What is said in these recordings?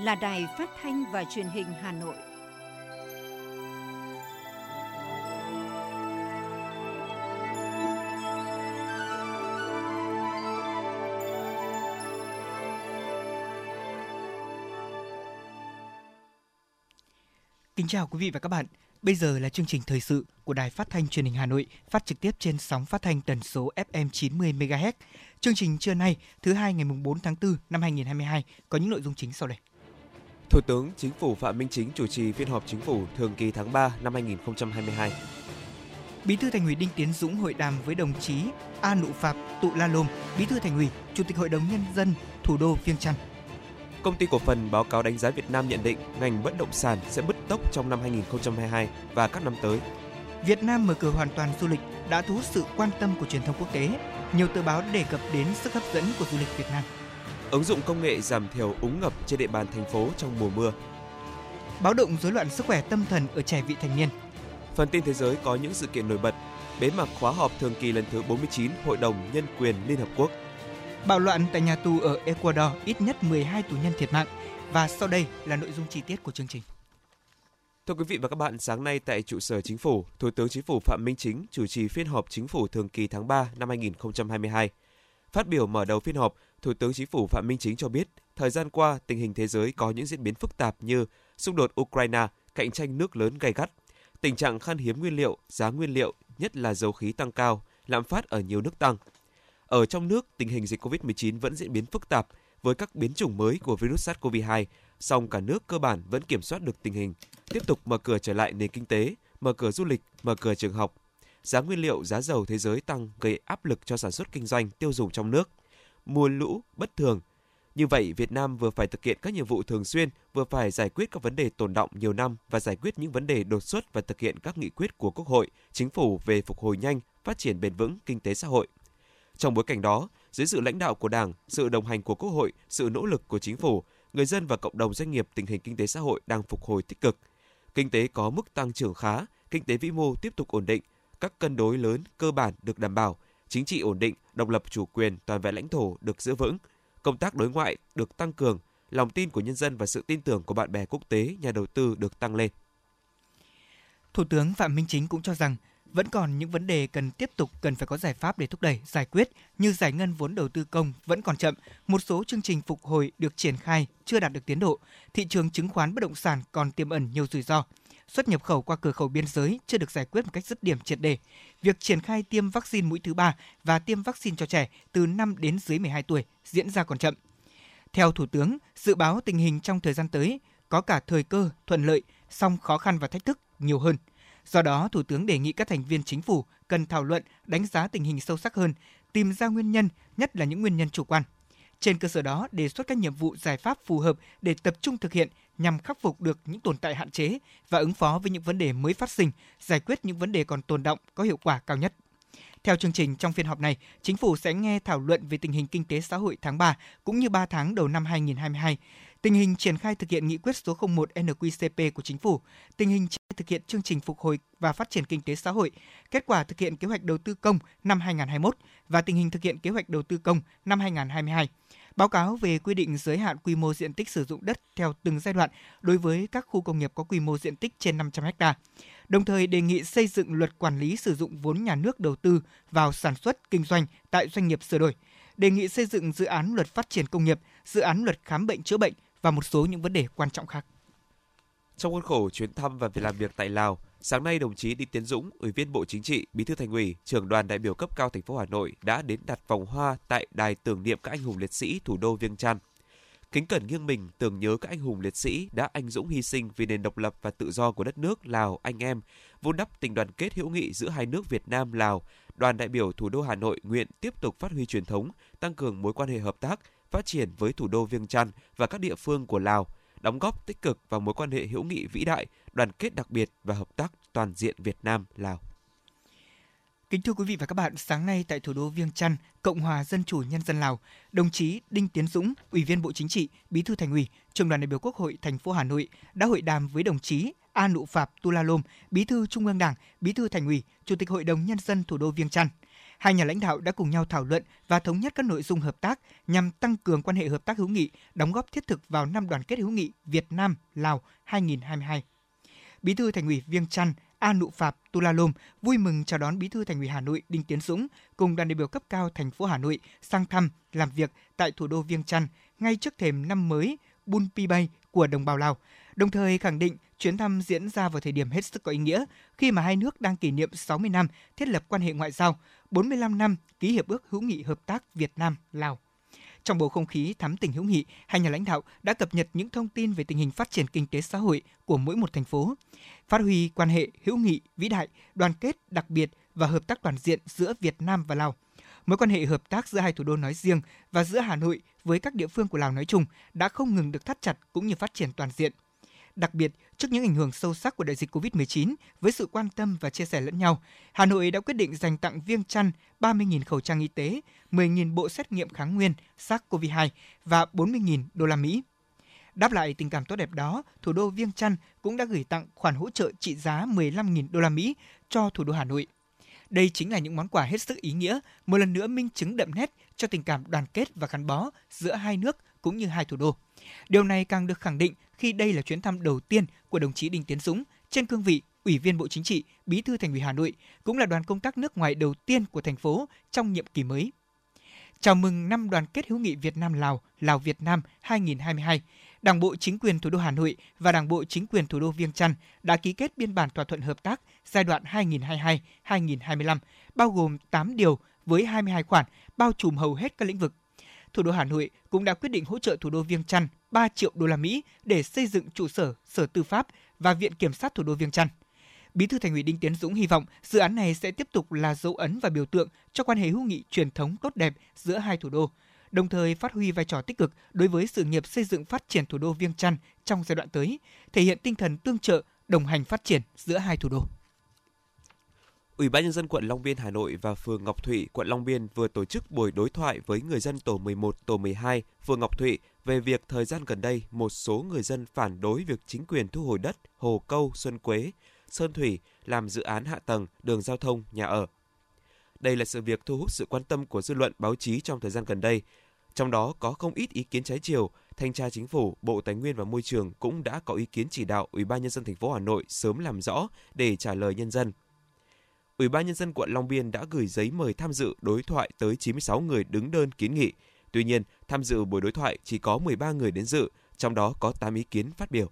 Là đài phát thanh và truyền hình Hà Nội. Kính chào quý vị và các bạn. Bây giờ là chương trình thời sự của Đài Phát thanh Truyền hình Hà Nội, phát trực tiếp trên sóng phát thanh tần số FM 90 MHz. Chương trình trưa nay, thứ hai ngày mùng 4 tháng 4 năm 2022 có những nội dung chính sau đây. Thủ tướng Chính phủ Phạm Minh Chính chủ trì phiên họp Chính phủ thường kỳ tháng 3 năm 2022. Bí thư Thành ủy Đinh Tiến Dũng hội đàm với đồng chí A Nụ Phạp Tụ La Lôm, Bí thư Thành ủy, Chủ tịch Hội đồng nhân dân thủ đô Viêng Chăn. Công ty cổ phần báo cáo đánh giá Việt Nam nhận định ngành bất động sản sẽ bứt tốc trong năm 2022 và các năm tới. Việt Nam mở cửa hoàn toàn du lịch đã thu hút sự quan tâm của truyền thông quốc tế. Nhiều tờ báo đề cập đến sức hấp dẫn của du lịch Việt Nam. Ứng dụng công nghệ giảm thiểu úng ngập trên địa bàn thành phố trong mùa mưa. Báo động rối loạn sức khỏe tâm thần ở trẻ vị thành niên. Phần tin thế giới có những sự kiện nổi bật. Bế mạc khóa họp thường kỳ lần thứ 49 Hội đồng Nhân quyền Liên Hợp Quốc. Bạo loạn tại nhà tù ở Ecuador, ít nhất 12 tù nhân thiệt mạng. Và sau đây là nội dung chi tiết của chương trình. Thưa quý vị và các bạn, sáng nay tại trụ sở Chính phủ, Thủ tướng Chính phủ Phạm Minh Chính chủ trì phiên họp Chính phủ thường kỳ tháng 3 năm 2022. Phát biểu mở đầu phiên họp, Thủ tướng Chính phủ Phạm Minh Chính cho biết, thời gian qua tình hình thế giới có những diễn biến phức tạp như xung đột Ukraine, cạnh tranh nước lớn gay gắt, tình trạng khan hiếm nguyên liệu, giá nguyên liệu, nhất là dầu khí tăng cao, lạm phát ở nhiều nước tăng. Ở trong nước, tình hình dịch COVID-19 vẫn diễn biến phức tạp với các biến chủng mới của virus SARS-CoV-2, song cả nước cơ bản vẫn kiểm soát được tình hình, tiếp tục mở cửa trở lại nền kinh tế, mở cửa du lịch, mở cửa trường học. Giá nguyên liệu, giá dầu thế giới tăng gây áp lực cho sản xuất kinh doanh, tiêu dùng trong nước. Mùa lũ bất thường. Như vậy, Việt Nam vừa phải thực hiện các nhiệm vụ thường xuyên, vừa phải giải quyết các vấn đề tồn động nhiều năm và giải quyết những vấn đề đột xuất và thực hiện các nghị quyết của Quốc hội, Chính phủ về phục hồi nhanh, phát triển bền vững kinh tế xã hội. Trong bối cảnh đó, dưới sự lãnh đạo của Đảng, sự đồng hành của Quốc hội, sự nỗ lực của Chính phủ, người dân và cộng đồng doanh nghiệp tình hình kinh tế xã hội đang phục hồi tích cực. Kinh tế có mức tăng trưởng khá, kinh tế vĩ mô tiếp tục ổn định, các cân đối lớn cơ bản được đảm bảo, chính trị ổn định, độc lập chủ quyền toàn vẹn lãnh thổ được giữ vững, công tác đối ngoại được tăng cường, lòng tin của nhân dân và sự tin tưởng của bạn bè quốc tế, nhà đầu tư được tăng lên. Thủ tướng Phạm Minh Chính cũng cho rằng vẫn còn những vấn đề cần tiếp tục cần phải có giải pháp để thúc đẩy giải quyết như giải ngân vốn đầu tư công vẫn còn chậm, một số chương trình phục hồi được triển khai chưa đạt được tiến độ, thị trường chứng khoán bất động sản còn tiềm ẩn nhiều rủi ro. Xuất nhập khẩu qua cửa khẩu biên giới chưa được giải quyết một cách dứt điểm triệt đề. Việc triển khai tiêm vaccine mũi thứ ba và tiêm vaccine cho trẻ từ 5 đến dưới 12 tuổi diễn ra còn chậm. Theo Thủ tướng, dự báo tình hình trong thời gian tới có cả thời cơ, thuận lợi, song khó khăn và thách thức nhiều hơn – Do đó, Thủ tướng đề nghị các thành viên chính phủ cần thảo luận, đánh giá tình hình sâu sắc hơn, tìm ra nguyên nhân, nhất là những nguyên nhân chủ quan. Trên cơ sở đó, đề xuất các nhiệm vụ giải pháp phù hợp để tập trung thực hiện nhằm khắc phục được những tồn tại hạn chế và ứng phó với những vấn đề mới phát sinh, giải quyết những vấn đề còn tồn động có hiệu quả cao nhất. Theo chương trình trong phiên họp này, chính phủ sẽ nghe thảo luận về tình hình kinh tế xã hội tháng 3 cũng như 3 tháng đầu năm 2022, tình hình triển khai thực hiện nghị quyết số 01 NQCP của chính phủ, tình hình thực hiện chương trình phục hồi và phát triển kinh tế xã hội, kết quả thực hiện kế hoạch đầu tư công năm 2021 và tình hình thực hiện kế hoạch đầu tư công năm 2022. Báo cáo về quy định giới hạn quy mô diện tích sử dụng đất theo từng giai đoạn đối với các khu công nghiệp có quy mô diện tích trên 500 ha. Đồng thời đề nghị xây dựng luật quản lý sử dụng vốn nhà nước đầu tư vào sản xuất kinh doanh tại doanh nghiệp sửa đổi. Đề nghị xây dựng dự án luật phát triển công nghiệp, dự án luật khám bệnh chữa bệnh và một số những vấn đề quan trọng khác. Trong khuôn khổ chuyến thăm và việc làm việc tại Lào, sáng nay đồng chí Đinh Tiến Dũng, Ủy viên Bộ Chính trị, Bí thư Thành ủy, trưởng đoàn đại biểu cấp cao thành phố Hà Nội đã đến đặt vòng hoa tại đài tưởng niệm các anh hùng liệt sĩ thủ đô Viêng Chăn. Kính cẩn nghiêng mình tưởng nhớ các anh hùng liệt sĩ đã anh dũng hy sinh vì nền độc lập và tự do của đất nước Lào anh em, vun đắp tình đoàn kết hữu nghị giữa hai nước Việt Nam Lào. Đoàn đại biểu thủ đô Hà Nội nguyện tiếp tục phát huy truyền thống, tăng cường mối quan hệ hợp tác, phát triển với thủ đô Viêng Chăn và các địa phương của Lào, đóng góp tích cực vào mối quan hệ hữu nghị vĩ đại, đoàn kết đặc biệt và hợp tác toàn diện Việt Nam Lào. Kính thưa quý vị và các bạn, sáng nay tại thủ đô Viêng Chăn, Cộng hòa Dân chủ Nhân dân Lào, đồng chí Đinh Tiến Dũng, Ủy viên Bộ Chính trị, Bí thư Thành ủy, Trường đoàn đại biểu Quốc hội thành phố Hà Nội đã hội đàm với đồng chí A Nụ Phạp Tu La Lôm, Bí thư Trung ương Đảng, Bí thư Thành ủy, Chủ tịch Hội đồng Nhân dân thủ đô Viêng Chăn. hai nhà lãnh đạo đã cùng nhau thảo luận và thống nhất các nội dung hợp tác nhằm tăng cường quan hệ hợp tác hữu nghị, đóng góp thiết thực vào năm đoàn kết hữu nghị Việt Nam Lào 2022. Bí thư Thành ủy Viêng Chăn A Nụ Phạp Tulalom vui mừng chào đón Bí thư Thành ủy Hà Nội Đinh Tiến Dũng cùng đoàn đại biểu cấp cao thành phố Hà Nội sang thăm làm việc tại thủ đô Viêng Chăn ngay trước thềm năm mới Bun Pi Bay của đồng bào Lào. Đồng thời khẳng định chuyến thăm diễn ra vào thời điểm hết sức có ý nghĩa khi mà hai nước đang kỷ niệm 60 năm thiết lập quan hệ ngoại giao, 45 năm ký hiệp ước hữu nghị hợp tác Việt Nam Lào. Trong bầu không khí thắm tình hữu nghị, hai nhà lãnh đạo đã cập nhật những thông tin về tình hình phát triển kinh tế xã hội của mỗi một thành phố, phát huy quan hệ hữu nghị vĩ đại, đoàn kết đặc biệt và hợp tác toàn diện giữa Việt Nam và Lào. Mối quan hệ hợp tác giữa hai thủ đô nói riêng và giữa Hà Nội với các địa phương của Lào nói chung đã không ngừng được thắt chặt cũng như phát triển toàn diện. Đặc biệt, trước những ảnh hưởng sâu sắc của đại dịch COVID-19, với sự quan tâm và chia sẻ lẫn nhau, Hà Nội đã quyết định dành tặng Viêng Chăn 30.000 khẩu trang y tế, 10.000 bộ xét nghiệm kháng nguyên SARS-CoV-2 và 40.000 đô la Mỹ. Đáp lại tình cảm tốt đẹp đó, thủ đô Viêng Chăn cũng đã gửi tặng khoản hỗ trợ trị giá 15.000 đô la Mỹ cho thủ đô Hà Nội. Đây chính là những món quà hết sức ý nghĩa, một lần nữa minh chứng đậm nét cho tình cảm đoàn kết và gắn bó giữa hai nước cũng như hai thủ đô. Điều này càng được khẳng định khi đây là chuyến thăm đầu tiên của đồng chí Đinh Tiến Dũng trên cương vị Ủy viên Bộ Chính trị, Bí thư Thành ủy Hà Nội, cũng là đoàn công tác nước ngoài đầu tiên của thành phố trong nhiệm kỳ mới. Chào mừng năm đoàn kết hữu nghị Việt Nam Lào, Lào Việt Nam 2022. Đảng bộ chính quyền thủ đô Hà Nội và Đảng bộ chính quyền thủ đô Viêng Chăn đã ký kết biên bản thỏa thuận hợp tác giai đoạn 2022-2025, bao gồm 8 điều với 22 khoản, bao trùm hầu hết các lĩnh vực. Thủ đô Hà Nội cũng đã quyết định hỗ trợ thủ đô Viêng Chăn 3 triệu đô la Mỹ để xây dựng trụ sở Sở Tư pháp và Viện Kiểm sát thủ đô Viêng Chăn. Bí thư Thành ủy Đinh Tiến Dũng hy vọng dự án này sẽ tiếp tục là dấu ấn và biểu tượng cho quan hệ hữu nghị truyền thống tốt đẹp giữa hai thủ đô, đồng thời phát huy vai trò tích cực đối với sự nghiệp xây dựng phát triển thủ đô Viêng Chăn trong giai đoạn tới, thể hiện tinh thần tương trợ, đồng hành phát triển giữa hai thủ đô. Ủy ban nhân dân quận Long Biên Hà Nội và phường Ngọc Thụy, quận Long Biên vừa tổ chức buổi đối thoại với người dân tổ 11, tổ 12, phường Ngọc Thụy về việc thời gian gần đây một số người dân phản đối việc chính quyền thu hồi đất Hồ Câu, Xuân Quế, Sơn Thủy làm dự án hạ tầng, đường giao thông, nhà ở. Đây là sự việc thu hút sự quan tâm của dư luận báo chí trong thời gian gần đây. Trong đó có không ít ý kiến trái chiều, Thanh tra Chính phủ, Bộ Tài nguyên và Môi trường cũng đã có ý kiến chỉ đạo Ủy ban nhân dân thành phố Hà Nội sớm làm rõ để trả lời nhân dân. Ủy ban nhân dân quận Long Biên đã gửi giấy mời tham dự đối thoại tới 96 người đứng đơn kiến nghị. Tuy nhiên, tham dự buổi đối thoại chỉ có 13 người đến dự, trong đó có 8 ý kiến phát biểu.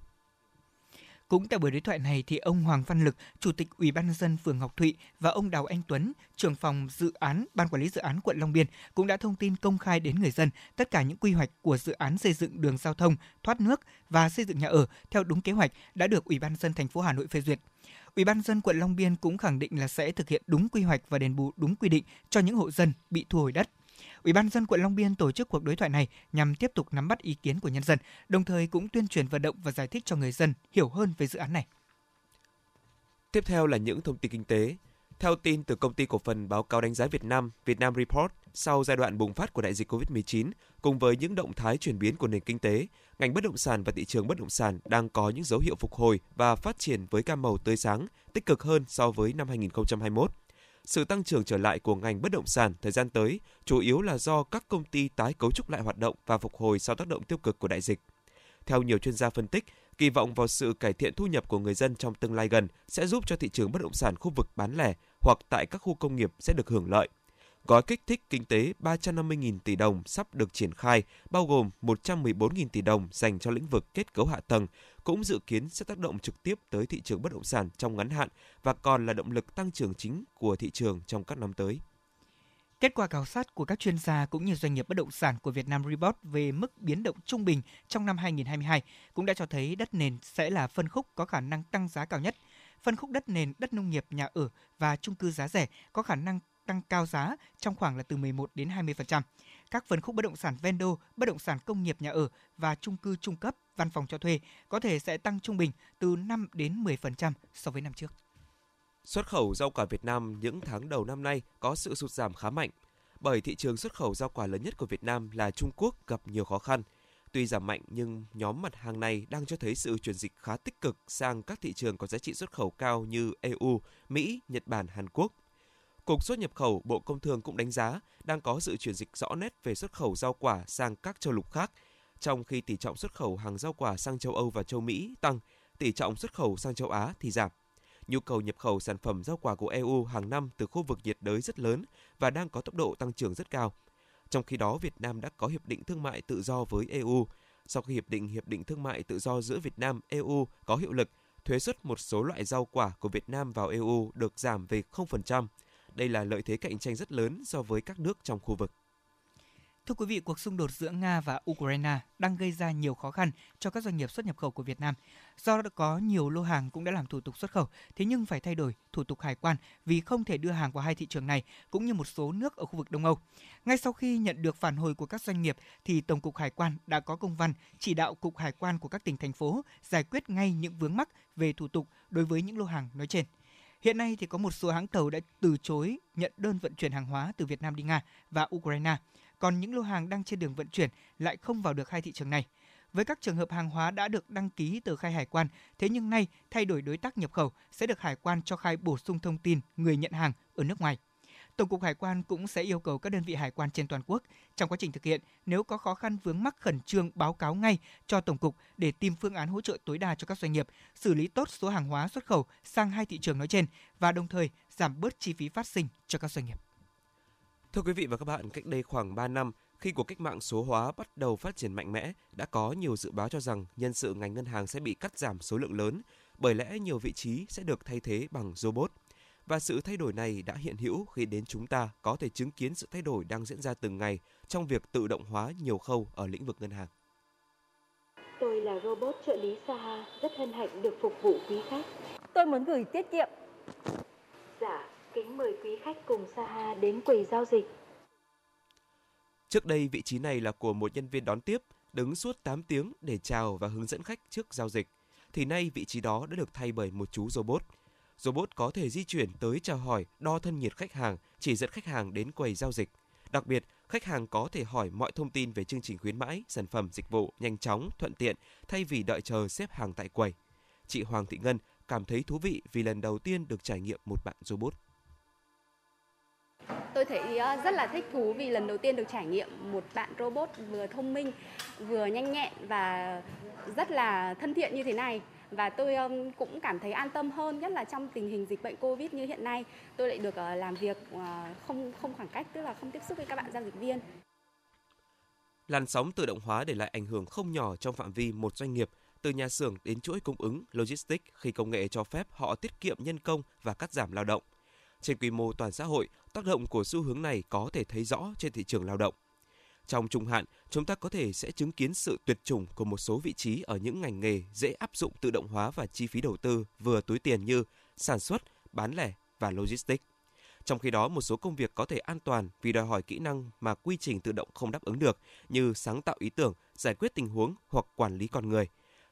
Cũng tại buổi đối thoại này thì ông Hoàng Văn Lực, Chủ tịch Ủy ban nhân dân phường Ngọc Thụy và ông Đào Anh Tuấn, trưởng phòng dự án Ban quản lý dự án quận Long Biên cũng đã thông tin công khai đến người dân tất cả những quy hoạch của dự án xây dựng đường giao thông, thoát nước và xây dựng nhà ở theo đúng kế hoạch đã được Ủy ban nhân dân thành phố Hà Nội phê duyệt. Ủy ban dân quận Long Biên cũng khẳng định là sẽ thực hiện đúng quy hoạch và đền bù đúng quy định cho những hộ dân bị thu hồi đất. Ủy ban dân quận Long Biên tổ chức cuộc đối thoại này nhằm tiếp tục nắm bắt ý kiến của nhân dân, đồng thời cũng tuyên truyền vận động và giải thích cho người dân hiểu hơn về dự án này. Tiếp theo là những thông tin kinh tế. Theo tin từ công ty cổ phần báo cáo đánh giá Việt Nam, Vietnam Report, sau giai đoạn bùng phát của đại dịch COVID-19, cùng với những động thái chuyển biến của nền kinh tế, ngành bất động sản và thị trường bất động sản đang có những dấu hiệu phục hồi và phát triển với cam màu tươi sáng, tích cực hơn so với năm 2021. Sự tăng trưởng trở lại của ngành bất động sản thời gian tới chủ yếu là do các công ty tái cấu trúc lại hoạt động và phục hồi sau tác động tiêu cực của đại dịch. Theo nhiều chuyên gia phân tích, kỳ vọng vào sự cải thiện thu nhập của người dân trong tương lai gần sẽ giúp cho thị trường bất động sản khu vực bán lẻ hoặc tại các khu công nghiệp sẽ được hưởng lợi. Gói kích thích kinh tế 350.000 tỷ đồng sắp được triển khai, bao gồm 114.000 tỷ đồng dành cho lĩnh vực kết cấu hạ tầng, cũng dự kiến sẽ tác động trực tiếp tới thị trường bất động sản trong ngắn hạn và còn là động lực tăng trưởng chính của thị trường trong các năm tới. Kết quả khảo sát của các chuyên gia cũng như doanh nghiệp bất động sản của Việt Nam Report về mức biến động trung bình trong năm 2022 cũng đã cho thấy đất nền sẽ là phân khúc có khả năng tăng giá cao nhất. Phân khúc đất nền, đất nông nghiệp, nhà ở và chung cư giá rẻ có khả năng tăng cao giá trong khoảng là từ 11 đến 20%. Các phân khúc bất động sản ven đô, bất động sản công nghiệp nhà ở và chung cư trung cấp, văn phòng cho thuê có thể sẽ tăng trung bình từ 5 đến 10% so với năm trước. Xuất khẩu rau quả Việt Nam những tháng đầu năm nay có sự sụt giảm khá mạnh, bởi thị trường xuất khẩu rau quả lớn nhất của Việt Nam là Trung Quốc gặp nhiều khó khăn. Tuy giảm mạnh nhưng nhóm mặt hàng này đang cho thấy sự chuyển dịch khá tích cực sang các thị trường có giá trị xuất khẩu cao như EU, Mỹ, Nhật Bản, Hàn Quốc. Cục xuất nhập khẩu Bộ Công Thương cũng đánh giá đang có sự chuyển dịch rõ nét về xuất khẩu rau quả sang các châu lục khác, trong khi tỷ trọng xuất khẩu hàng rau quả sang châu Âu và châu Mỹ tăng, tỷ trọng xuất khẩu sang châu Á thì giảm. Nhu cầu nhập khẩu sản phẩm rau quả của EU hàng năm từ khu vực nhiệt đới rất lớn và đang có tốc độ tăng trưởng rất cao. Trong khi đó, Việt Nam đã có hiệp định thương mại tự do với EU. Sau khi hiệp định hiệp định thương mại tự do giữa Việt Nam EU có hiệu lực, thuế xuất một số loại rau quả của Việt Nam vào EU được giảm về 0%. Đây là lợi thế cạnh tranh rất lớn so với các nước trong khu vực. Thưa quý vị, cuộc xung đột giữa Nga và Ukraine đang gây ra nhiều khó khăn cho các doanh nghiệp xuất nhập khẩu của Việt Nam. Do đã có nhiều lô hàng cũng đã làm thủ tục xuất khẩu, thế nhưng phải thay đổi thủ tục hải quan vì không thể đưa hàng vào hai thị trường này cũng như một số nước ở khu vực Đông Âu. Ngay sau khi nhận được phản hồi của các doanh nghiệp thì Tổng cục Hải quan đã có công văn chỉ đạo cục hải quan của các tỉnh thành phố giải quyết ngay những vướng mắc về thủ tục đối với những lô hàng nói trên. Hiện nay thì có một số hãng tàu đã từ chối nhận đơn vận chuyển hàng hóa từ Việt Nam đi Nga và Ukraine còn những lô hàng đang trên đường vận chuyển lại không vào được hai thị trường này. Với các trường hợp hàng hóa đã được đăng ký tờ khai hải quan, thế nhưng nay thay đổi đối tác nhập khẩu sẽ được hải quan cho khai bổ sung thông tin người nhận hàng ở nước ngoài. Tổng cục Hải quan cũng sẽ yêu cầu các đơn vị hải quan trên toàn quốc trong quá trình thực hiện, nếu có khó khăn vướng mắc khẩn trương báo cáo ngay cho Tổng cục để tìm phương án hỗ trợ tối đa cho các doanh nghiệp, xử lý tốt số hàng hóa xuất khẩu sang hai thị trường nói trên và đồng thời giảm bớt chi phí phát sinh cho các doanh nghiệp. Thưa quý vị và các bạn, cách đây khoảng 3 năm, khi cuộc cách mạng số hóa bắt đầu phát triển mạnh mẽ, đã có nhiều dự báo cho rằng nhân sự ngành ngân hàng sẽ bị cắt giảm số lượng lớn, bởi lẽ nhiều vị trí sẽ được thay thế bằng robot. Và sự thay đổi này đã hiện hữu khi đến chúng ta có thể chứng kiến sự thay đổi đang diễn ra từng ngày trong việc tự động hóa nhiều khâu ở lĩnh vực ngân hàng. Tôi là robot trợ lý Saha, rất hân hạnh được phục vụ quý khách. Tôi muốn gửi tiết kiệm. Dạ, Kính mời quý khách cùng Saha đến quầy giao dịch. Trước đây vị trí này là của một nhân viên đón tiếp, đứng suốt 8 tiếng để chào và hướng dẫn khách trước giao dịch. Thì nay vị trí đó đã được thay bởi một chú robot. Robot có thể di chuyển tới chào hỏi, đo thân nhiệt khách hàng, chỉ dẫn khách hàng đến quầy giao dịch. Đặc biệt, khách hàng có thể hỏi mọi thông tin về chương trình khuyến mãi, sản phẩm, dịch vụ nhanh chóng, thuận tiện thay vì đợi chờ xếp hàng tại quầy. Chị Hoàng Thị Ngân cảm thấy thú vị vì lần đầu tiên được trải nghiệm một bạn robot. Tôi thấy ờ, rất là thích thú vì lần đầu tiên được trải nghiệm một bạn robot vừa thông minh, vừa nhanh nhẹn và rất là thân thiện như thế này. Và tôi cũng cảm thấy an tâm hơn nhất là trong tình hình dịch bệnh covid như hiện nay. Tôi lại được ờ, làm việc ờ, không không khoảng cách tức là không tiếp xúc với các bạn giao dịch viên. Làn sóng tự động hóa để lại ảnh hưởng không nhỏ trong phạm vi một doanh nghiệp từ nhà xưởng đến chuỗi cung ứng logistics khi công nghệ cho phép họ tiết kiệm nhân công và cắt giảm lao động trên quy mô toàn xã hội, tác động của xu hướng này có thể thấy rõ trên thị trường lao động. Trong trung hạn, chúng ta có thể sẽ chứng kiến sự tuyệt chủng của một số vị trí ở những ngành nghề dễ áp dụng tự động hóa và chi phí đầu tư vừa túi tiền như sản xuất, bán lẻ và logistics. Trong khi đó, một số công việc có thể an toàn vì đòi hỏi kỹ năng mà quy trình tự động không đáp ứng được như sáng tạo ý tưởng, giải quyết tình huống hoặc quản lý con người.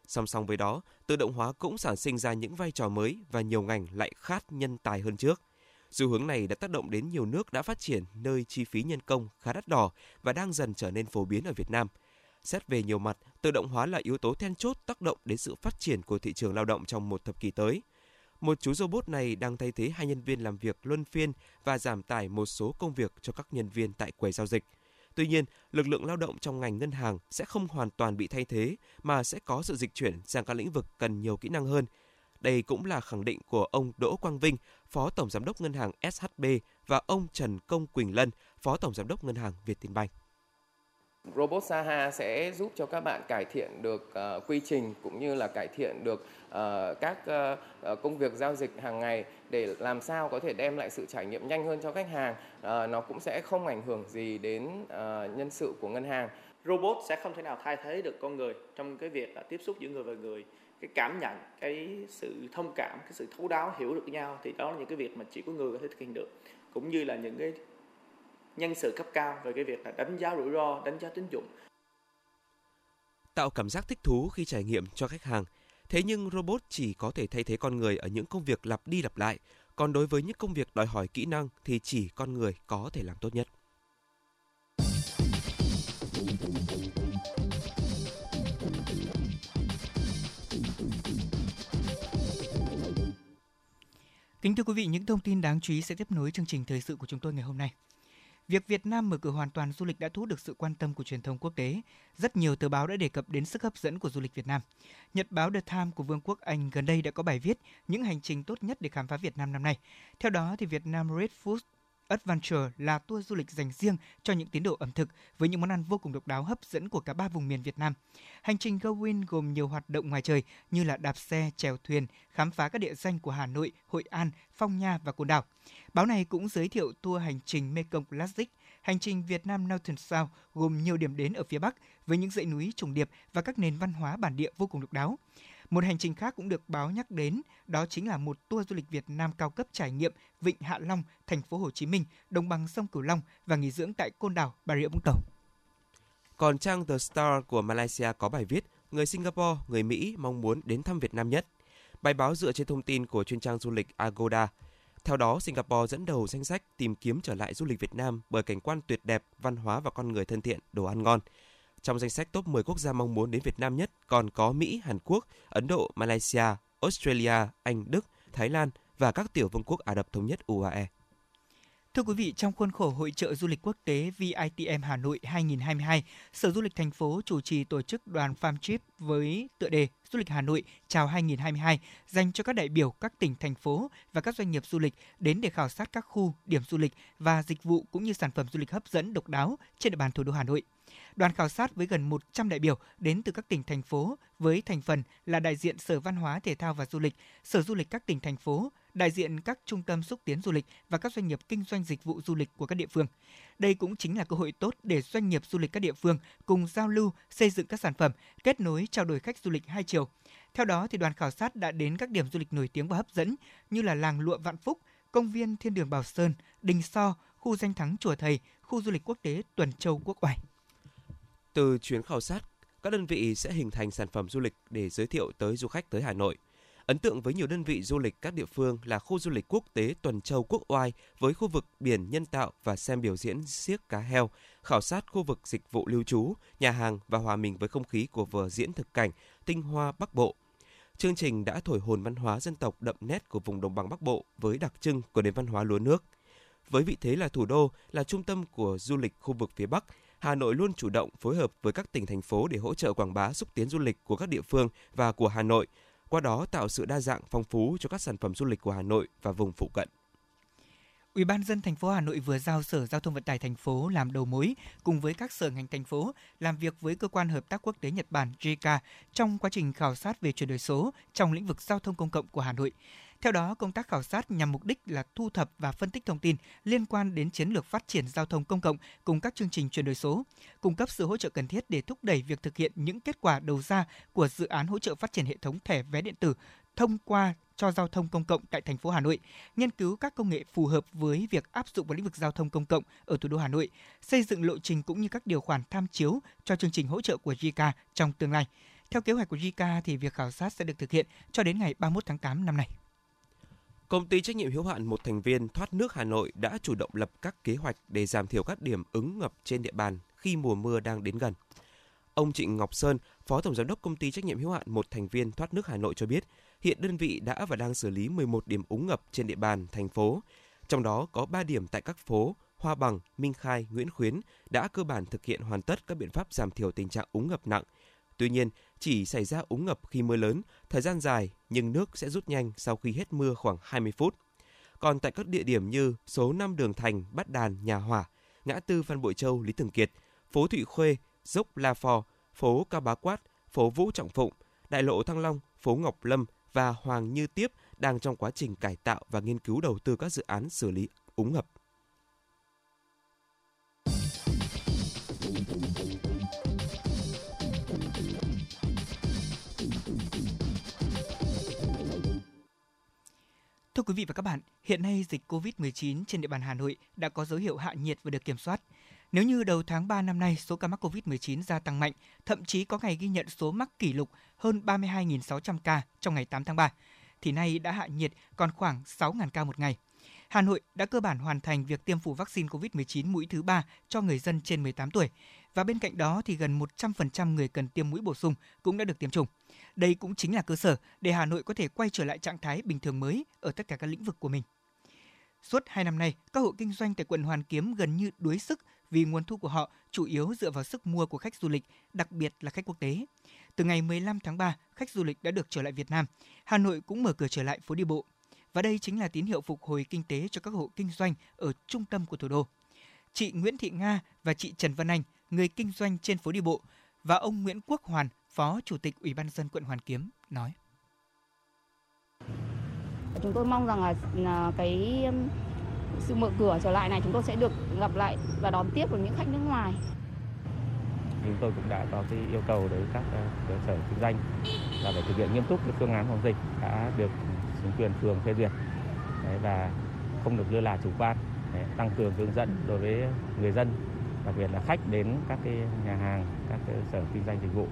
Song song với đó, tự động hóa cũng sản sinh ra những vai trò mới và nhiều ngành lại khát nhân tài hơn trước – Xu hướng này đã tác động đến nhiều nước đã phát triển nơi chi phí nhân công khá đắt đỏ và đang dần trở nên phổ biến ở Việt Nam. Xét về nhiều mặt, tự động hóa là yếu tố then chốt tác động đến sự phát triển của thị trường lao động trong một thập kỷ tới. Một chú robot này đang thay thế hai nhân viên làm việc luân phiên và giảm tải một số công việc cho các nhân viên tại quầy giao dịch. Tuy nhiên, lực lượng lao động trong ngành ngân hàng sẽ không hoàn toàn bị thay thế mà sẽ có sự dịch chuyển sang các lĩnh vực cần nhiều kỹ năng hơn đây cũng là khẳng định của ông Đỗ Quang Vinh, Phó Tổng Giám đốc Ngân hàng SHB và ông Trần Công Quỳnh Lân, Phó Tổng Giám đốc Ngân hàng Vietinbank. Robot Saha sẽ giúp cho các bạn cải thiện được uh, quy trình cũng như là cải thiện được uh, các uh, công việc giao dịch hàng ngày để làm sao có thể đem lại sự trải nghiệm nhanh hơn cho khách hàng. Uh, nó cũng sẽ không ảnh hưởng gì đến uh, nhân sự của ngân hàng. Robot sẽ không thể nào thay thế được con người trong cái việc là tiếp xúc giữa người và người. Cái cảm nhận, cái sự thông cảm, cái sự thấu đáo, hiểu được nhau thì đó là những cái việc mà chỉ có người có thể thực hiện được. Cũng như là những cái nhân sự cấp cao về cái việc là đánh giá rủi ro, đánh giá tín dụng. Tạo cảm giác thích thú khi trải nghiệm cho khách hàng. Thế nhưng robot chỉ có thể thay thế con người ở những công việc lặp đi lặp lại. Còn đối với những công việc đòi hỏi kỹ năng thì chỉ con người có thể làm tốt nhất. Kính thưa quý vị, những thông tin đáng chú ý sẽ tiếp nối chương trình thời sự của chúng tôi ngày hôm nay. Việc Việt Nam mở cửa hoàn toàn du lịch đã thu hút được sự quan tâm của truyền thông quốc tế. Rất nhiều tờ báo đã đề cập đến sức hấp dẫn của du lịch Việt Nam. Nhật báo The Times của Vương quốc Anh gần đây đã có bài viết những hành trình tốt nhất để khám phá Việt Nam năm nay. Theo đó, thì Việt Nam Red Food Adventure là tour du lịch dành riêng cho những tín đồ ẩm thực với những món ăn vô cùng độc đáo hấp dẫn của cả ba vùng miền Việt Nam. Hành trình Go Win gồm nhiều hoạt động ngoài trời như là đạp xe, chèo thuyền, khám phá các địa danh của Hà Nội, Hội An, Phong Nha và Côn Đảo. Báo này cũng giới thiệu tour hành trình Mekong Classic, hành trình Việt Nam Northern South gồm nhiều điểm đến ở phía Bắc với những dãy núi trùng điệp và các nền văn hóa bản địa vô cùng độc đáo. Một hành trình khác cũng được báo nhắc đến, đó chính là một tour du lịch Việt Nam cao cấp trải nghiệm Vịnh Hạ Long, thành phố Hồ Chí Minh, đồng bằng sông Cửu Long và nghỉ dưỡng tại Côn Đảo, Bà Rịa Vũng Tàu. Còn trang The Star của Malaysia có bài viết người Singapore, người Mỹ mong muốn đến thăm Việt Nam nhất. Bài báo dựa trên thông tin của chuyên trang du lịch Agoda. Theo đó, Singapore dẫn đầu danh sách tìm kiếm trở lại du lịch Việt Nam bởi cảnh quan tuyệt đẹp, văn hóa và con người thân thiện, đồ ăn ngon. Trong danh sách top 10 quốc gia mong muốn đến Việt Nam nhất còn có Mỹ, Hàn Quốc, Ấn Độ, Malaysia, Australia, Anh, Đức, Thái Lan và các tiểu vương quốc Ả Rập Thống Nhất UAE. Thưa quý vị, trong khuôn khổ Hội trợ Du lịch Quốc tế VITM Hà Nội 2022, Sở Du lịch thành phố chủ trì tổ chức đoàn farm trip với tựa đề Du lịch Hà Nội chào 2022 dành cho các đại biểu các tỉnh, thành phố và các doanh nghiệp du lịch đến để khảo sát các khu, điểm du lịch và dịch vụ cũng như sản phẩm du lịch hấp dẫn độc đáo trên địa bàn thủ đô Hà Nội. Đoàn khảo sát với gần 100 đại biểu đến từ các tỉnh thành phố với thành phần là đại diện Sở Văn hóa Thể thao và Du lịch, Sở Du lịch các tỉnh thành phố, đại diện các trung tâm xúc tiến du lịch và các doanh nghiệp kinh doanh dịch vụ du lịch của các địa phương. Đây cũng chính là cơ hội tốt để doanh nghiệp du lịch các địa phương cùng giao lưu, xây dựng các sản phẩm, kết nối trao đổi khách du lịch hai chiều. Theo đó thì đoàn khảo sát đã đến các điểm du lịch nổi tiếng và hấp dẫn như là làng lụa Vạn Phúc, công viên Thiên đường Bảo Sơn, Đình So, khu danh thắng Chùa Thầy, khu du lịch quốc tế Tuần Châu Quốc Oai. Từ chuyến khảo sát, các đơn vị sẽ hình thành sản phẩm du lịch để giới thiệu tới du khách tới Hà Nội. Ấn tượng với nhiều đơn vị du lịch các địa phương là khu du lịch quốc tế Tuần Châu Quốc Oai với khu vực biển nhân tạo và xem biểu diễn siếc cá heo, khảo sát khu vực dịch vụ lưu trú, nhà hàng và hòa mình với không khí của vở diễn thực cảnh Tinh Hoa Bắc Bộ. Chương trình đã thổi hồn văn hóa dân tộc đậm nét của vùng đồng bằng Bắc Bộ với đặc trưng của nền văn hóa lúa nước. Với vị thế là thủ đô, là trung tâm của du lịch khu vực phía Bắc, Hà Nội luôn chủ động phối hợp với các tỉnh thành phố để hỗ trợ quảng bá xúc tiến du lịch của các địa phương và của Hà Nội, qua đó tạo sự đa dạng, phong phú cho các sản phẩm du lịch của Hà Nội và vùng phụ cận. Ủy ban dân thành phố Hà Nội vừa giao Sở Giao thông Vận tải thành phố làm đầu mối cùng với các sở ngành thành phố làm việc với cơ quan hợp tác quốc tế Nhật Bản JICA trong quá trình khảo sát về chuyển đổi số trong lĩnh vực giao thông công cộng của Hà Nội. Theo đó, công tác khảo sát nhằm mục đích là thu thập và phân tích thông tin liên quan đến chiến lược phát triển giao thông công cộng cùng các chương trình chuyển đổi số, cung cấp sự hỗ trợ cần thiết để thúc đẩy việc thực hiện những kết quả đầu ra của dự án hỗ trợ phát triển hệ thống thẻ vé điện tử thông qua cho giao thông công cộng tại thành phố Hà Nội, nghiên cứu các công nghệ phù hợp với việc áp dụng vào lĩnh vực giao thông công cộng ở thủ đô Hà Nội, xây dựng lộ trình cũng như các điều khoản tham chiếu cho chương trình hỗ trợ của JICA trong tương lai. Theo kế hoạch của JICA thì việc khảo sát sẽ được thực hiện cho đến ngày 31 tháng 8 năm nay. Công ty trách nhiệm hữu hạn một thành viên thoát nước Hà Nội đã chủ động lập các kế hoạch để giảm thiểu các điểm ứng ngập trên địa bàn khi mùa mưa đang đến gần. Ông Trịnh Ngọc Sơn, Phó Tổng Giám đốc Công ty trách nhiệm hữu hạn một thành viên thoát nước Hà Nội cho biết, hiện đơn vị đã và đang xử lý 11 điểm úng ngập trên địa bàn thành phố. Trong đó có 3 điểm tại các phố Hoa Bằng, Minh Khai, Nguyễn Khuyến đã cơ bản thực hiện hoàn tất các biện pháp giảm thiểu tình trạng úng ngập nặng. Tuy nhiên, chỉ xảy ra úng ngập khi mưa lớn, thời gian dài nhưng nước sẽ rút nhanh sau khi hết mưa khoảng 20 phút. Còn tại các địa điểm như số 5 Đường Thành, Bát Đàn, Nhà Hỏa, ngã tư Phan Bội Châu, Lý Thường Kiệt, phố Thụy Khuê, dốc La Phò, phố Cao Bá Quát, phố Vũ Trọng Phụng, đại lộ Thăng Long, phố Ngọc Lâm và Hoàng Như Tiếp đang trong quá trình cải tạo và nghiên cứu đầu tư các dự án xử lý úng ngập. Thưa quý vị và các bạn, hiện nay dịch COVID-19 trên địa bàn Hà Nội đã có dấu hiệu hạ nhiệt và được kiểm soát. Nếu như đầu tháng 3 năm nay số ca mắc COVID-19 gia tăng mạnh, thậm chí có ngày ghi nhận số mắc kỷ lục hơn 32.600 ca trong ngày 8 tháng 3, thì nay đã hạ nhiệt còn khoảng 6.000 ca một ngày. Hà Nội đã cơ bản hoàn thành việc tiêm phủ vaccine COVID-19 mũi thứ 3 cho người dân trên 18 tuổi và bên cạnh đó thì gần 100% người cần tiêm mũi bổ sung cũng đã được tiêm chủng. Đây cũng chính là cơ sở để Hà Nội có thể quay trở lại trạng thái bình thường mới ở tất cả các lĩnh vực của mình. Suốt 2 năm nay, các hộ kinh doanh tại quận Hoàn Kiếm gần như đuối sức vì nguồn thu của họ chủ yếu dựa vào sức mua của khách du lịch, đặc biệt là khách quốc tế. Từ ngày 15 tháng 3, khách du lịch đã được trở lại Việt Nam. Hà Nội cũng mở cửa trở lại phố đi bộ. Và đây chính là tín hiệu phục hồi kinh tế cho các hộ kinh doanh ở trung tâm của thủ đô. Chị Nguyễn Thị Nga và chị Trần Văn Anh, người kinh doanh trên phố đi bộ, và ông Nguyễn Quốc Hoàn, Phó Chủ tịch Ủy ban dân quận Hoàn Kiếm nói. Chúng tôi mong rằng là, là cái sự mở cửa trở lại này chúng tôi sẽ được gặp lại và đón tiếp được những khách nước ngoài. Chúng tôi cũng đã có cái yêu cầu đối với các ờ, cơ sở kinh doanh là phải thực hiện nghiêm túc cái phương án phòng dịch đã được chính quyền phường phê duyệt Đấy, và không được lơ là chủ quan Đấy, tăng cường hướng dẫn đối với người dân đặc biệt là khách đến các cái nhà hàng các cái sở kinh doanh dịch vụ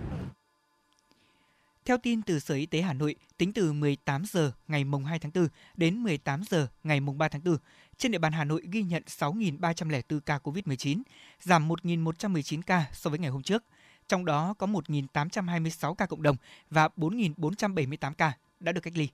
theo tin từ Sở Y tế Hà Nội, tính từ 18 giờ ngày mùng 2 tháng 4 đến 18 giờ ngày mùng 3 tháng 4, trên địa bàn Hà Nội ghi nhận 6.304 ca COVID-19, giảm 1.119 ca so với ngày hôm trước. Trong đó có 1.826 ca cộng đồng và 4.478 ca đã được cách ly.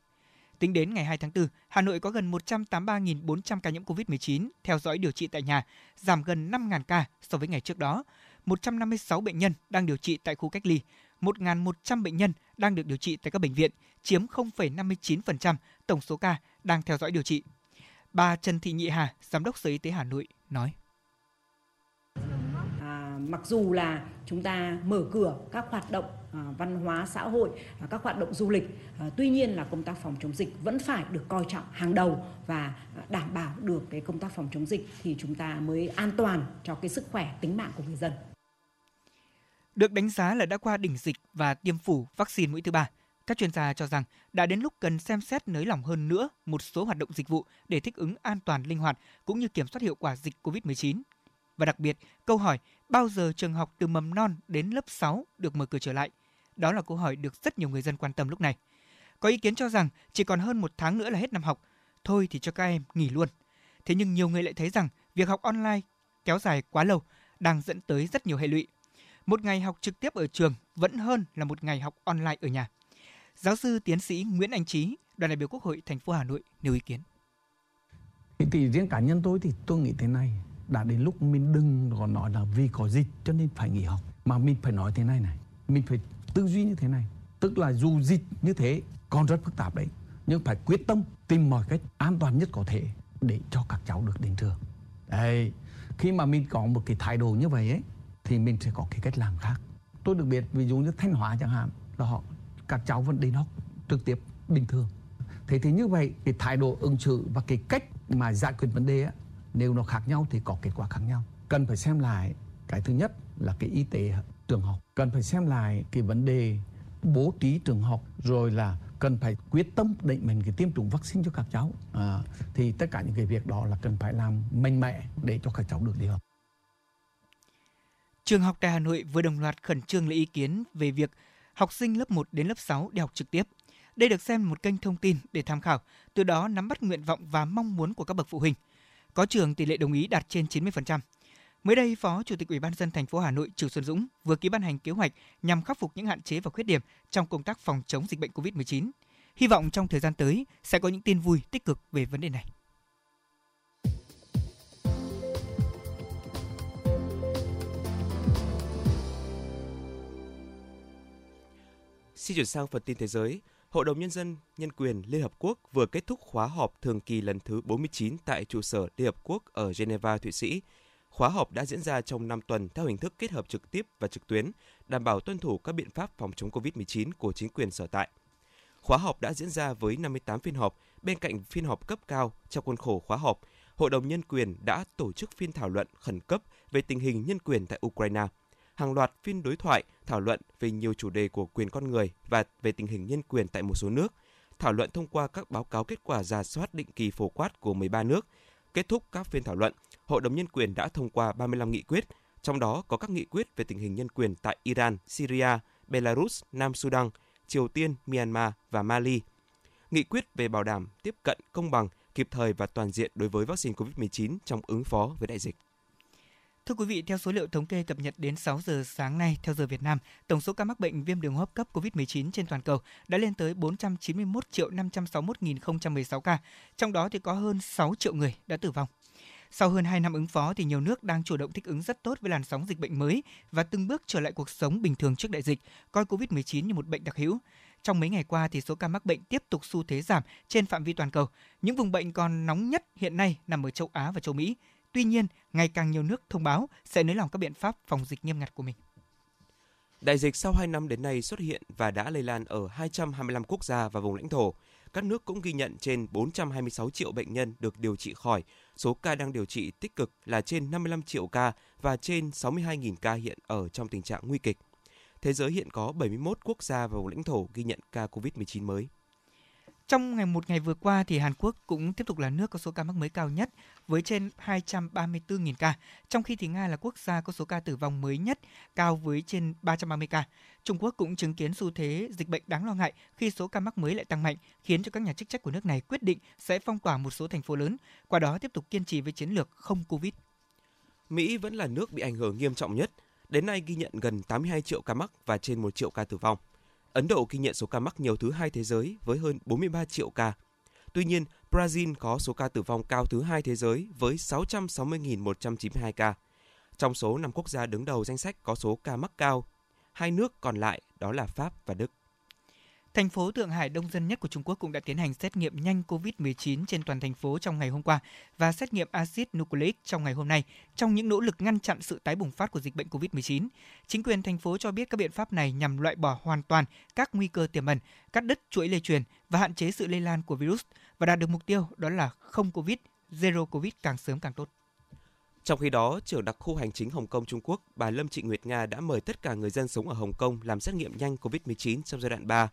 Tính đến ngày 2 tháng 4, Hà Nội có gần 183.400 ca nhiễm COVID-19 theo dõi điều trị tại nhà, giảm gần 5.000 ca so với ngày trước đó. 156 bệnh nhân đang điều trị tại khu cách ly, 1.100 bệnh nhân đang được điều trị tại các bệnh viện, chiếm 0,59% tổng số ca đang theo dõi điều trị. Bà Trần Thị Nhị Hà, Giám đốc Sở Y tế Hà Nội nói. Mặc dù là chúng ta mở cửa các hoạt động à, văn hóa xã hội, và các hoạt động du lịch, à, tuy nhiên là công tác phòng chống dịch vẫn phải được coi trọng hàng đầu và à, đảm bảo được cái công tác phòng chống dịch thì chúng ta mới an toàn cho cái sức khỏe tính mạng của người dân được đánh giá là đã qua đỉnh dịch và tiêm phủ vaccine mũi thứ ba. Các chuyên gia cho rằng đã đến lúc cần xem xét nới lỏng hơn nữa một số hoạt động dịch vụ để thích ứng an toàn linh hoạt cũng như kiểm soát hiệu quả dịch COVID-19. Và đặc biệt, câu hỏi bao giờ trường học từ mầm non đến lớp 6 được mở cửa trở lại? Đó là câu hỏi được rất nhiều người dân quan tâm lúc này. Có ý kiến cho rằng chỉ còn hơn một tháng nữa là hết năm học, thôi thì cho các em nghỉ luôn. Thế nhưng nhiều người lại thấy rằng việc học online kéo dài quá lâu đang dẫn tới rất nhiều hệ lụy một ngày học trực tiếp ở trường vẫn hơn là một ngày học online ở nhà. Giáo sư tiến sĩ Nguyễn Anh Trí, đoàn đại biểu Quốc hội thành phố Hà Nội nêu ý kiến. Thì, thì riêng cá nhân tôi thì tôi nghĩ thế này, đã đến lúc mình đừng còn nói là vì có dịch cho nên phải nghỉ học, mà mình phải nói thế này này, mình phải tư duy như thế này, tức là dù dịch như thế còn rất phức tạp đấy, nhưng phải quyết tâm tìm mọi cách an toàn nhất có thể để cho các cháu được đến trường. Đây, khi mà mình có một cái thái độ như vậy ấy thì mình sẽ có cái cách làm khác. Tôi được biết ví dụ như thanh hóa chẳng hạn là họ các cháu vẫn đến học trực tiếp bình thường. Thế thì như vậy cái thái độ ứng xử và cái cách mà giải quyết vấn đề á, nếu nó khác nhau thì có kết quả khác nhau cần phải xem lại cái thứ nhất là cái y tế trường học cần phải xem lại cái vấn đề bố trí trường học rồi là cần phải quyết tâm đẩy mình cái tiêm chủng vaccine cho các cháu à, thì tất cả những cái việc đó là cần phải làm mạnh mẽ để cho các cháu được đi học Trường học tại Hà Nội vừa đồng loạt khẩn trương lấy ý kiến về việc học sinh lớp 1 đến lớp 6 đi học trực tiếp. Đây được xem một kênh thông tin để tham khảo, từ đó nắm bắt nguyện vọng và mong muốn của các bậc phụ huynh. Có trường tỷ lệ đồng ý đạt trên 90%. Mới đây, Phó Chủ tịch Ủy ban dân thành phố Hà Nội Trừ Xuân Dũng vừa ký ban hành kế hoạch nhằm khắc phục những hạn chế và khuyết điểm trong công tác phòng chống dịch bệnh COVID-19. Hy vọng trong thời gian tới sẽ có những tin vui tích cực về vấn đề này. Xin chuyển sang phần tin thế giới. Hội đồng Nhân dân Nhân quyền Liên Hợp Quốc vừa kết thúc khóa họp thường kỳ lần thứ 49 tại trụ sở Liên Hợp Quốc ở Geneva, Thụy Sĩ. Khóa họp đã diễn ra trong 5 tuần theo hình thức kết hợp trực tiếp và trực tuyến, đảm bảo tuân thủ các biện pháp phòng chống COVID-19 của chính quyền sở tại. Khóa họp đã diễn ra với 58 phiên họp, bên cạnh phiên họp cấp cao trong khuôn khổ khóa họp, Hội đồng Nhân quyền đã tổ chức phiên thảo luận khẩn cấp về tình hình nhân quyền tại Ukraine – hàng loạt phiên đối thoại thảo luận về nhiều chủ đề của quyền con người và về tình hình nhân quyền tại một số nước, thảo luận thông qua các báo cáo kết quả giả soát định kỳ phổ quát của 13 nước. Kết thúc các phiên thảo luận, Hội đồng Nhân quyền đã thông qua 35 nghị quyết, trong đó có các nghị quyết về tình hình nhân quyền tại Iran, Syria, Belarus, Nam Sudan, Triều Tiên, Myanmar và Mali. Nghị quyết về bảo đảm tiếp cận công bằng, kịp thời và toàn diện đối với vaccine COVID-19 trong ứng phó với đại dịch. Thưa quý vị, theo số liệu thống kê cập nhật đến 6 giờ sáng nay theo giờ Việt Nam, tổng số ca mắc bệnh viêm đường hô hấp cấp COVID-19 trên toàn cầu đã lên tới 491 triệu 561.016 ca, trong đó thì có hơn 6 triệu người đã tử vong. Sau hơn 2 năm ứng phó thì nhiều nước đang chủ động thích ứng rất tốt với làn sóng dịch bệnh mới và từng bước trở lại cuộc sống bình thường trước đại dịch, coi COVID-19 như một bệnh đặc hữu. Trong mấy ngày qua thì số ca mắc bệnh tiếp tục xu thế giảm trên phạm vi toàn cầu. Những vùng bệnh còn nóng nhất hiện nay nằm ở châu Á và châu Mỹ. Tuy nhiên, ngày càng nhiều nước thông báo sẽ nới lỏng các biện pháp phòng dịch nghiêm ngặt của mình. Đại dịch sau 2 năm đến nay xuất hiện và đã lây lan ở 225 quốc gia và vùng lãnh thổ. Các nước cũng ghi nhận trên 426 triệu bệnh nhân được điều trị khỏi, số ca đang điều trị tích cực là trên 55 triệu ca và trên 62.000 ca hiện ở trong tình trạng nguy kịch. Thế giới hiện có 71 quốc gia và vùng lãnh thổ ghi nhận ca COVID-19 mới. Trong ngày một ngày vừa qua thì Hàn Quốc cũng tiếp tục là nước có số ca mắc mới cao nhất với trên 234.000 ca, trong khi thì Nga là quốc gia có số ca tử vong mới nhất cao với trên 330 ca. Trung Quốc cũng chứng kiến xu thế dịch bệnh đáng lo ngại khi số ca mắc mới lại tăng mạnh, khiến cho các nhà chức trách của nước này quyết định sẽ phong tỏa một số thành phố lớn, qua đó tiếp tục kiên trì với chiến lược không Covid. Mỹ vẫn là nước bị ảnh hưởng nghiêm trọng nhất, đến nay ghi nhận gần 82 triệu ca mắc và trên 1 triệu ca tử vong. Ấn Độ ghi nhận số ca mắc nhiều thứ hai thế giới với hơn 43 triệu ca. Tuy nhiên, Brazil có số ca tử vong cao thứ hai thế giới với 660.192 ca. Trong số 5 quốc gia đứng đầu danh sách có số ca mắc cao, hai nước còn lại đó là Pháp và Đức. Thành phố Thượng Hải đông dân nhất của Trung Quốc cũng đã tiến hành xét nghiệm nhanh COVID-19 trên toàn thành phố trong ngày hôm qua và xét nghiệm axit nucleic trong ngày hôm nay trong những nỗ lực ngăn chặn sự tái bùng phát của dịch bệnh COVID-19. Chính quyền thành phố cho biết các biện pháp này nhằm loại bỏ hoàn toàn các nguy cơ tiềm ẩn, cắt đứt chuỗi lây truyền và hạn chế sự lây lan của virus và đạt được mục tiêu đó là không COVID, zero COVID càng sớm càng tốt. Trong khi đó, trưởng đặc khu hành chính Hồng Kông Trung Quốc, bà Lâm Trịnh Nguyệt Nga đã mời tất cả người dân sống ở Hồng Kông làm xét nghiệm nhanh COVID-19 trong giai đoạn 3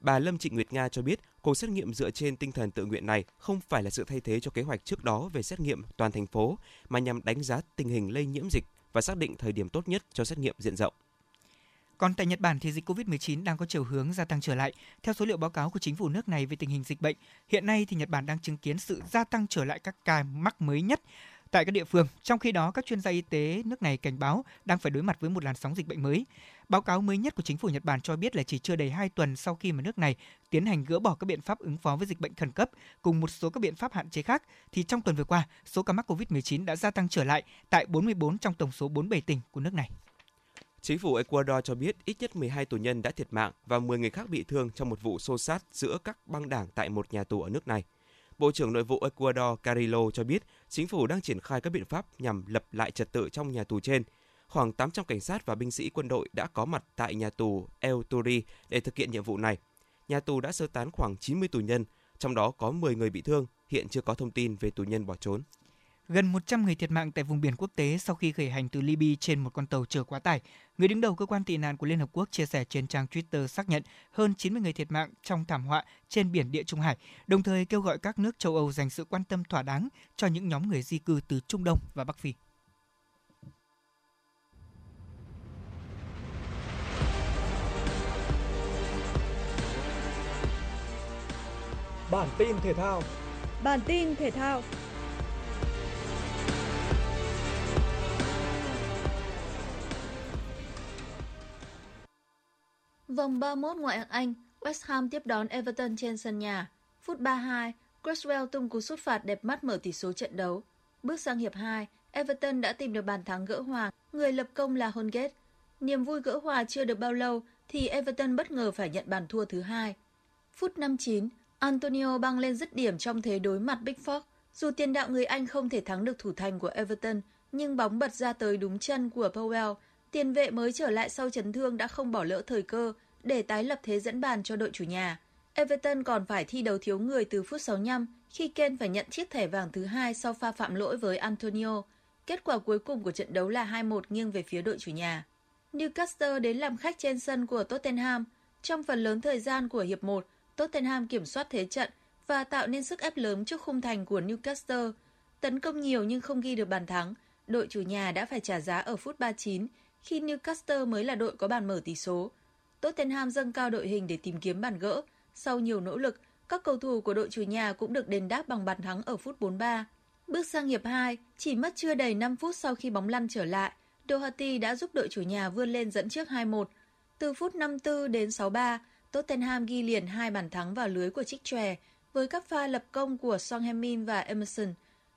Bà Lâm Trịnh Nguyệt Nga cho biết, cuộc xét nghiệm dựa trên tinh thần tự nguyện này không phải là sự thay thế cho kế hoạch trước đó về xét nghiệm toàn thành phố, mà nhằm đánh giá tình hình lây nhiễm dịch và xác định thời điểm tốt nhất cho xét nghiệm diện rộng. Còn tại Nhật Bản thì dịch COVID-19 đang có chiều hướng gia tăng trở lại. Theo số liệu báo cáo của chính phủ nước này về tình hình dịch bệnh, hiện nay thì Nhật Bản đang chứng kiến sự gia tăng trở lại các ca mắc mới nhất tại các địa phương. Trong khi đó, các chuyên gia y tế nước này cảnh báo đang phải đối mặt với một làn sóng dịch bệnh mới. Báo cáo mới nhất của chính phủ Nhật Bản cho biết là chỉ chưa đầy 2 tuần sau khi mà nước này tiến hành gỡ bỏ các biện pháp ứng phó với dịch bệnh khẩn cấp cùng một số các biện pháp hạn chế khác, thì trong tuần vừa qua, số ca mắc COVID-19 đã gia tăng trở lại tại 44 trong tổng số 47 tỉnh của nước này. Chính phủ Ecuador cho biết ít nhất 12 tù nhân đã thiệt mạng và 10 người khác bị thương trong một vụ xô xát giữa các băng đảng tại một nhà tù ở nước này. Bộ trưởng Nội vụ Ecuador Carrillo cho biết chính phủ đang triển khai các biện pháp nhằm lập lại trật tự trong nhà tù trên. Khoảng 800 cảnh sát và binh sĩ quân đội đã có mặt tại nhà tù El Turi để thực hiện nhiệm vụ này. Nhà tù đã sơ tán khoảng 90 tù nhân, trong đó có 10 người bị thương, hiện chưa có thông tin về tù nhân bỏ trốn. Gần 100 người thiệt mạng tại vùng biển quốc tế sau khi khởi hành từ Libya trên một con tàu chở quá tải. Người đứng đầu cơ quan tị nạn của Liên Hợp Quốc chia sẻ trên trang Twitter xác nhận hơn 90 người thiệt mạng trong thảm họa trên biển Địa Trung Hải, đồng thời kêu gọi các nước châu Âu dành sự quan tâm thỏa đáng cho những nhóm người di cư từ Trung Đông và Bắc Phi. Bản tin thể thao Bản tin thể thao Vòng 31 ngoại hạng Anh, West Ham tiếp đón Everton trên sân nhà. Phút 32, Cresswell tung cú sút phạt đẹp mắt mở tỷ số trận đấu. Bước sang hiệp 2, Everton đã tìm được bàn thắng gỡ hòa, người lập công là Holgate. Niềm vui gỡ hòa chưa được bao lâu thì Everton bất ngờ phải nhận bàn thua thứ hai. Phút 59, Antonio băng lên dứt điểm trong thế đối mặt Pickford. Dù tiền đạo người Anh không thể thắng được thủ thành của Everton, nhưng bóng bật ra tới đúng chân của Powell Tiền vệ mới trở lại sau chấn thương đã không bỏ lỡ thời cơ để tái lập thế dẫn bàn cho đội chủ nhà. Everton còn phải thi đấu thiếu người từ phút 65 khi Kane phải nhận chiếc thẻ vàng thứ hai sau pha phạm lỗi với Antonio. Kết quả cuối cùng của trận đấu là 2-1 nghiêng về phía đội chủ nhà. Newcastle đến làm khách trên sân của Tottenham. Trong phần lớn thời gian của hiệp 1, Tottenham kiểm soát thế trận và tạo nên sức ép lớn trước khung thành của Newcastle. Tấn công nhiều nhưng không ghi được bàn thắng, đội chủ nhà đã phải trả giá ở phút 39 khi Newcastle mới là đội có bàn mở tỷ số. Tottenham dâng cao đội hình để tìm kiếm bàn gỡ. Sau nhiều nỗ lực, các cầu thủ của đội chủ nhà cũng được đền đáp bằng bàn thắng ở phút 43. Bước sang hiệp 2, chỉ mất chưa đầy 5 phút sau khi bóng lăn trở lại, Doherty đã giúp đội chủ nhà vươn lên dẫn trước 2-1. Từ phút 54 đến 63, Tottenham ghi liền hai bàn thắng vào lưới của Trích Chòe với các pha lập công của Son Heung-min và Emerson.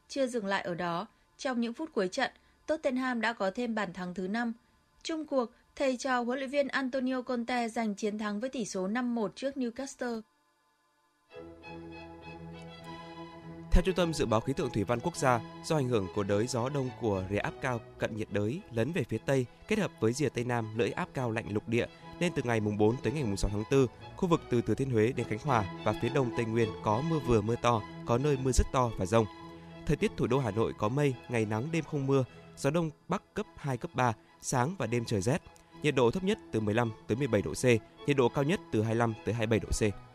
Chưa dừng lại ở đó, trong những phút cuối trận, Tottenham đã có thêm bàn thắng thứ 5. Trung cuộc, thầy trò huấn luyện viên Antonio Conte giành chiến thắng với tỷ số 5-1 trước Newcastle. Theo Trung tâm Dự báo Khí tượng Thủy văn Quốc gia, do ảnh hưởng của đới gió đông của rìa áp cao cận nhiệt đới lấn về phía Tây kết hợp với rìa Tây Nam lưỡi áp cao lạnh lục địa nên từ ngày mùng 4 tới ngày mùng 6 tháng 4, khu vực từ Thừa Thiên Huế đến Khánh Hòa và phía đông Tây Nguyên có mưa vừa mưa to, có nơi mưa rất to và rông. Thời tiết thủ đô Hà Nội có mây, ngày nắng đêm không mưa, gió đông bắc cấp 2 cấp 3, sáng và đêm trời rét. Nhiệt độ thấp nhất từ 15 tới 17 độ C, nhiệt độ cao nhất từ 25 tới 27 độ C.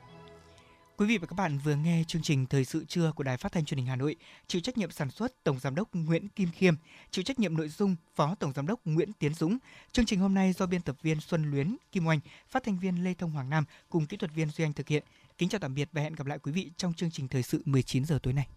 Quý vị và các bạn vừa nghe chương trình Thời sự trưa của Đài Phát thanh Truyền hình Hà Nội, chịu trách nhiệm sản xuất Tổng giám đốc Nguyễn Kim Khiêm, chịu trách nhiệm nội dung Phó Tổng giám đốc Nguyễn Tiến Dũng. Chương trình hôm nay do biên tập viên Xuân Luyến, Kim Oanh, phát thanh viên Lê Thông Hoàng Nam cùng kỹ thuật viên Duy Anh thực hiện. Kính chào tạm biệt và hẹn gặp lại quý vị trong chương trình Thời sự 19 giờ tối nay.